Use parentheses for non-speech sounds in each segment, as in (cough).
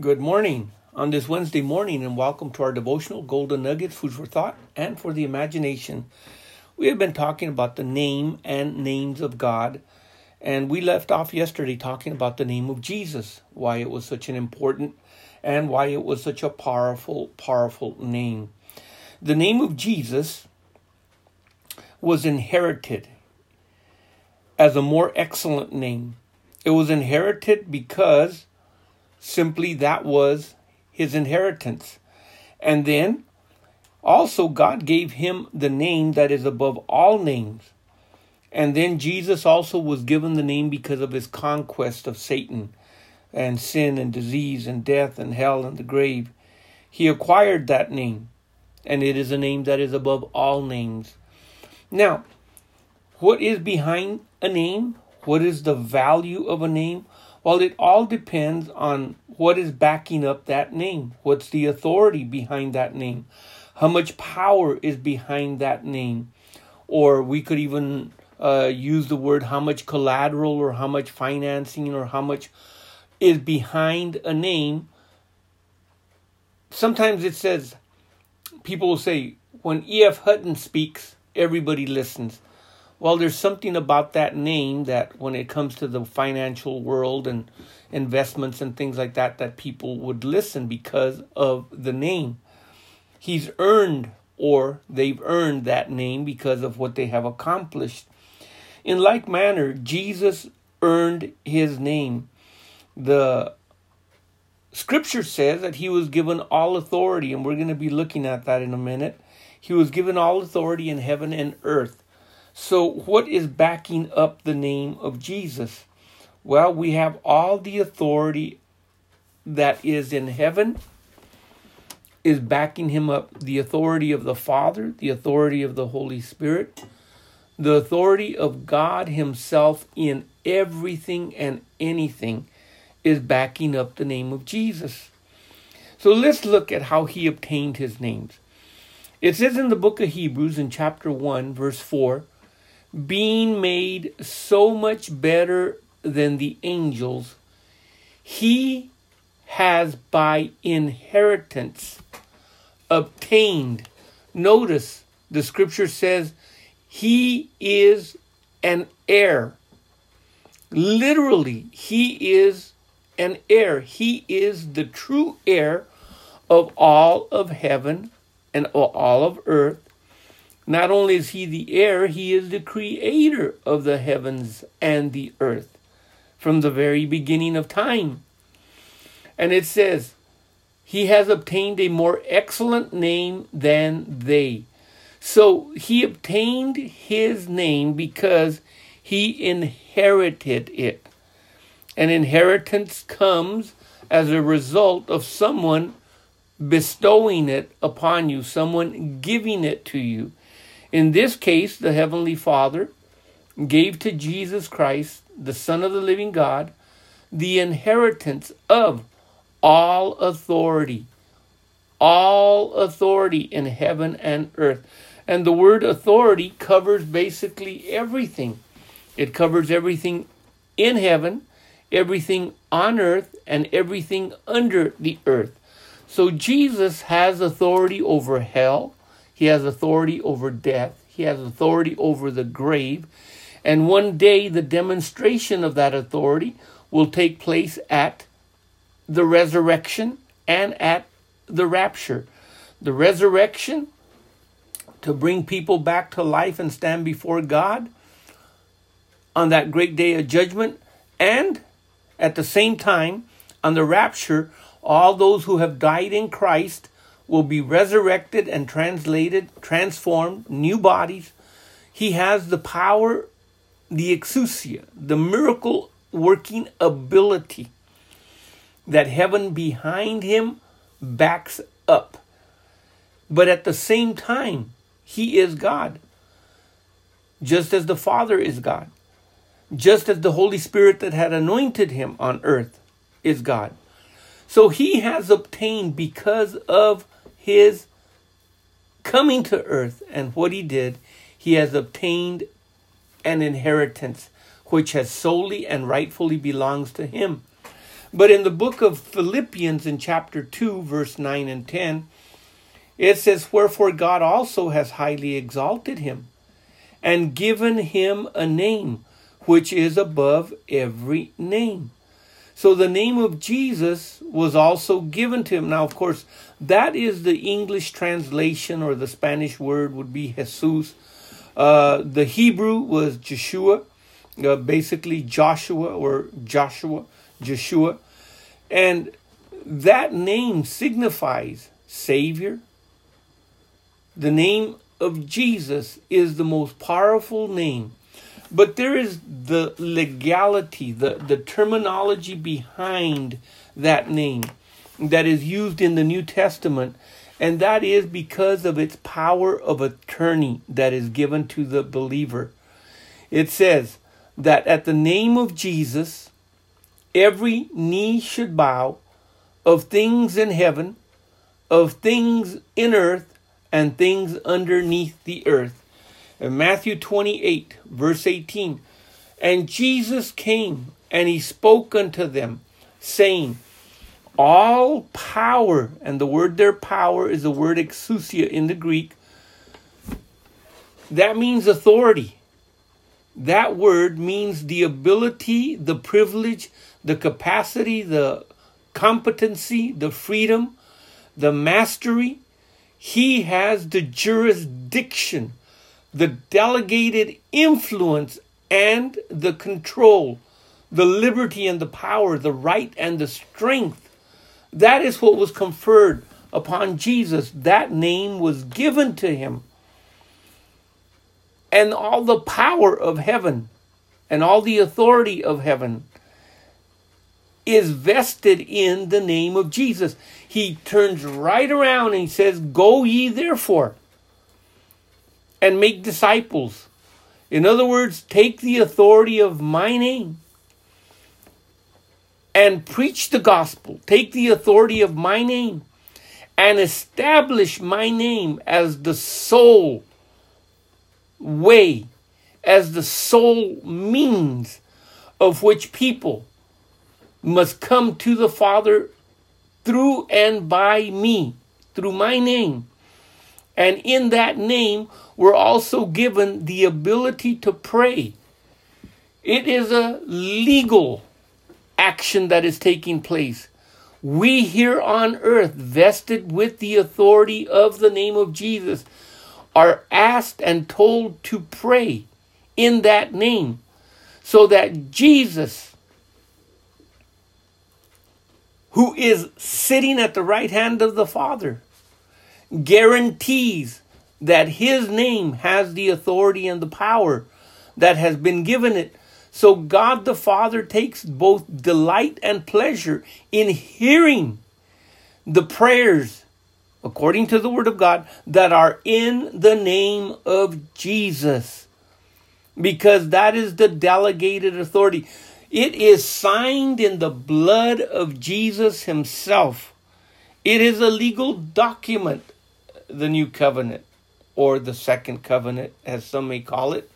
Good morning on this Wednesday morning, and welcome to our devotional Golden Nuggets, food for thought and for the imagination. We have been talking about the name and names of God, and we left off yesterday talking about the name of Jesus, why it was such an important and why it was such a powerful, powerful name. The name of Jesus was inherited as a more excellent name. It was inherited because Simply that was his inheritance. And then also God gave him the name that is above all names. And then Jesus also was given the name because of his conquest of Satan and sin and disease and death and hell and the grave. He acquired that name, and it is a name that is above all names. Now, what is behind a name? What is the value of a name? Well, it all depends on what is backing up that name. What's the authority behind that name? How much power is behind that name? Or we could even uh, use the word how much collateral or how much financing or how much is behind a name. Sometimes it says, people will say, when E.F. Hutton speaks, everybody listens. Well, there's something about that name that when it comes to the financial world and investments and things like that, that people would listen because of the name. He's earned or they've earned that name because of what they have accomplished. In like manner, Jesus earned his name. The scripture says that he was given all authority, and we're going to be looking at that in a minute. He was given all authority in heaven and earth. So, what is backing up the name of Jesus? Well, we have all the authority that is in heaven is backing him up the authority of the Father, the authority of the Holy Spirit, the authority of God Himself in everything and anything is backing up the name of Jesus. So let's look at how He obtained His names. It says in the book of Hebrews in chapter 1, verse 4 being made so much better than the angels, he has by inheritance obtained. Notice the scripture says he is an heir. Literally, he is an heir. He is the true heir of all of heaven and all of earth not only is he the heir, he is the creator of the heavens and the earth from the very beginning of time. And it says, He has obtained a more excellent name than they. So he obtained his name because he inherited it. An inheritance comes as a result of someone bestowing it upon you, someone giving it to you. In this case, the Heavenly Father gave to Jesus Christ, the Son of the living God, the inheritance of all authority. All authority in heaven and earth. And the word authority covers basically everything. It covers everything in heaven, everything on earth, and everything under the earth. So Jesus has authority over hell, he has authority over death. He has authority over the grave. And one day, the demonstration of that authority will take place at the resurrection and at the rapture. The resurrection to bring people back to life and stand before God on that great day of judgment, and at the same time, on the rapture, all those who have died in Christ will be resurrected and translated, transformed, new bodies. He has the power, the exousia, the miracle working ability that heaven behind him backs up. But at the same time, he is God, just as the Father is God, just as the Holy Spirit that had anointed him on earth is God. So he has obtained because of his coming to earth and what he did, he has obtained an inheritance which has solely and rightfully belongs to him. But in the book of Philippians, in chapter 2, verse 9 and 10, it says, Wherefore God also has highly exalted him and given him a name which is above every name. So the name of Jesus was also given to him. Now, of course, that is the English translation, or the Spanish word would be Jesus. Uh, the Hebrew was Joshua, uh, basically Joshua or Joshua, Joshua. And that name signifies Savior. The name of Jesus is the most powerful name. But there is the legality, the, the terminology behind that name that is used in the New Testament, and that is because of its power of attorney that is given to the believer. It says that at the name of Jesus, every knee should bow of things in heaven, of things in earth, and things underneath the earth. In Matthew 28, verse 18, and Jesus came and he spoke unto them, saying, All power, and the word there, power, is the word exousia in the Greek. That means authority. That word means the ability, the privilege, the capacity, the competency, the freedom, the mastery. He has the jurisdiction, the delegated influence, and the control, the liberty and the power, the right and the strength. That is what was conferred upon Jesus. That name was given to him. And all the power of heaven and all the authority of heaven is vested in the name of Jesus. He turns right around and he says, Go ye therefore and make disciples. In other words, take the authority of my name and preach the gospel. Take the authority of my name and establish my name as the sole way, as the sole means of which people must come to the Father through and by me, through my name. And in that name, we're also given the ability to pray. It is a legal action that is taking place. We here on earth, vested with the authority of the name of Jesus, are asked and told to pray in that name so that Jesus who is sitting at the right hand of the Father, guarantees that his name has the authority and the power that has been given it. So God the Father takes both delight and pleasure in hearing the prayers, according to the Word of God, that are in the name of Jesus. Because that is the delegated authority. It is signed in the blood of Jesus himself. It is a legal document, the new covenant, or the second covenant, as some may call it.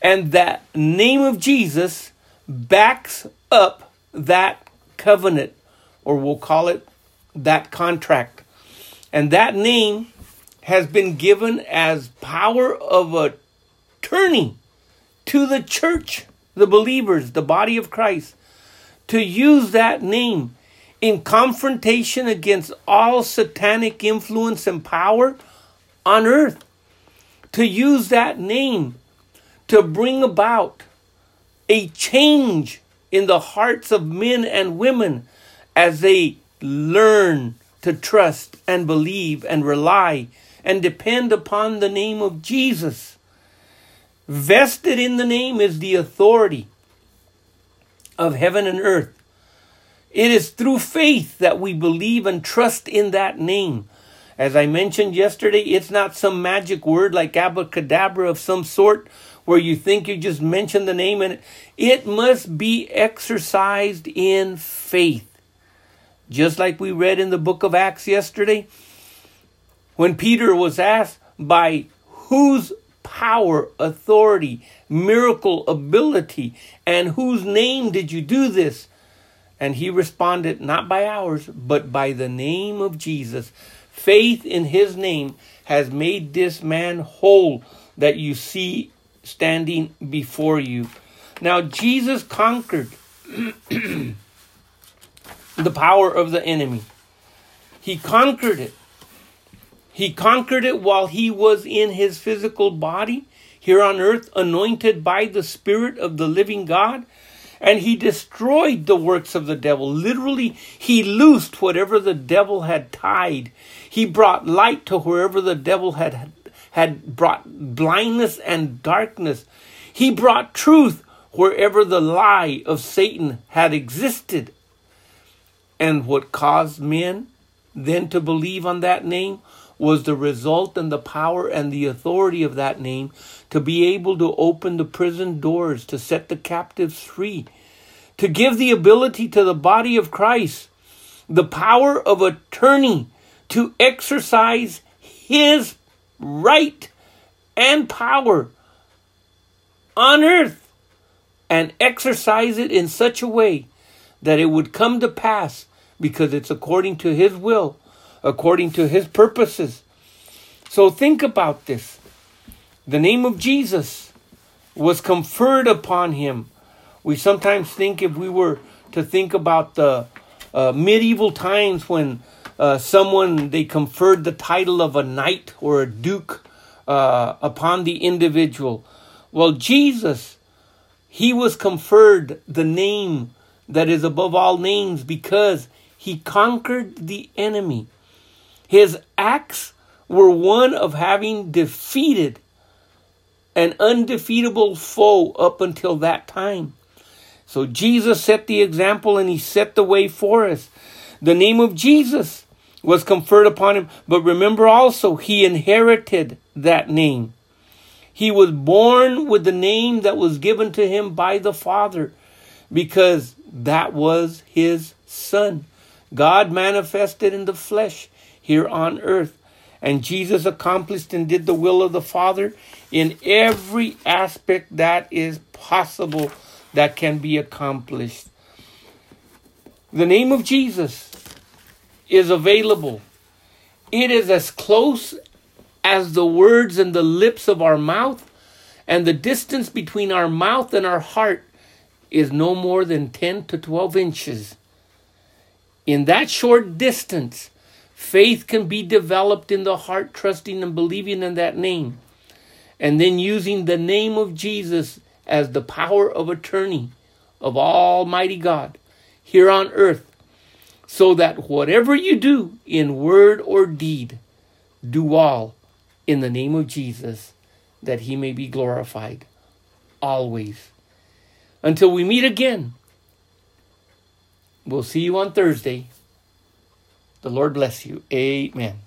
And that name of Jesus backs up that covenant, or we'll call it that contract. And that name has been given as power of attorney to the church the believers, the body of Christ, to use that name in confrontation against all satanic influence and power on earth. To use that name to bring about a change in the hearts of men and women as they learn to trust and believe and rely and depend upon the name of Jesus. Vested in the name is the authority of heaven and earth. It is through faith that we believe and trust in that name. As I mentioned yesterday, it's not some magic word like abracadabra of some sort where you think you just mention the name and it must be exercised in faith. Just like we read in the book of Acts yesterday, when Peter was asked by whose power, authority, miracle ability, and whose name did you do this? And he responded, Not by ours, but by the name of Jesus. Faith in his name has made this man whole that you see standing before you. Now, Jesus conquered (clears throat) the power of the enemy. He conquered it. He conquered it while he was in his physical body here on earth, anointed by the Spirit of the living God. And he destroyed the works of the devil. Literally, he loosed whatever the devil had tied. He brought light to wherever the devil had, had brought blindness and darkness. He brought truth wherever the lie of Satan had existed. And what caused men then to believe on that name was the result and the power and the authority of that name to be able to open the prison doors, to set the captives free, to give the ability to the body of Christ the power of attorney to exercise his right and power on earth and exercise it in such a way that it would come to pass because it's according to his will according to his purposes. So think about this. The name of Jesus was conferred upon him. We sometimes think if we were to think about the uh, medieval times when uh, someone they conferred the title of a knight or a duke uh, upon the individual. Well, Jesus, he was conferred the name that is above all names because he conquered the enemy. His acts were one of having defeated an undefeatable foe up until that time. So Jesus set the example and he set the way for us. The name of Jesus was conferred upon him, but remember also, he inherited that name. He was born with the name that was given to him by the Father because that was his Son. God manifested in the flesh here on earth. And Jesus accomplished and did the will of the Father in every aspect that is possible that can be accomplished. The name of Jesus is available. It is as close as the words and the lips of our mouth, and the distance between our mouth and our heart is no more than 10 to 12 inches. In that short distance, Faith can be developed in the heart, trusting and believing in that name. And then using the name of Jesus as the power of attorney of Almighty God here on earth, so that whatever you do in word or deed, do all in the name of Jesus, that he may be glorified always. Until we meet again, we'll see you on Thursday. The Lord bless you. Amen.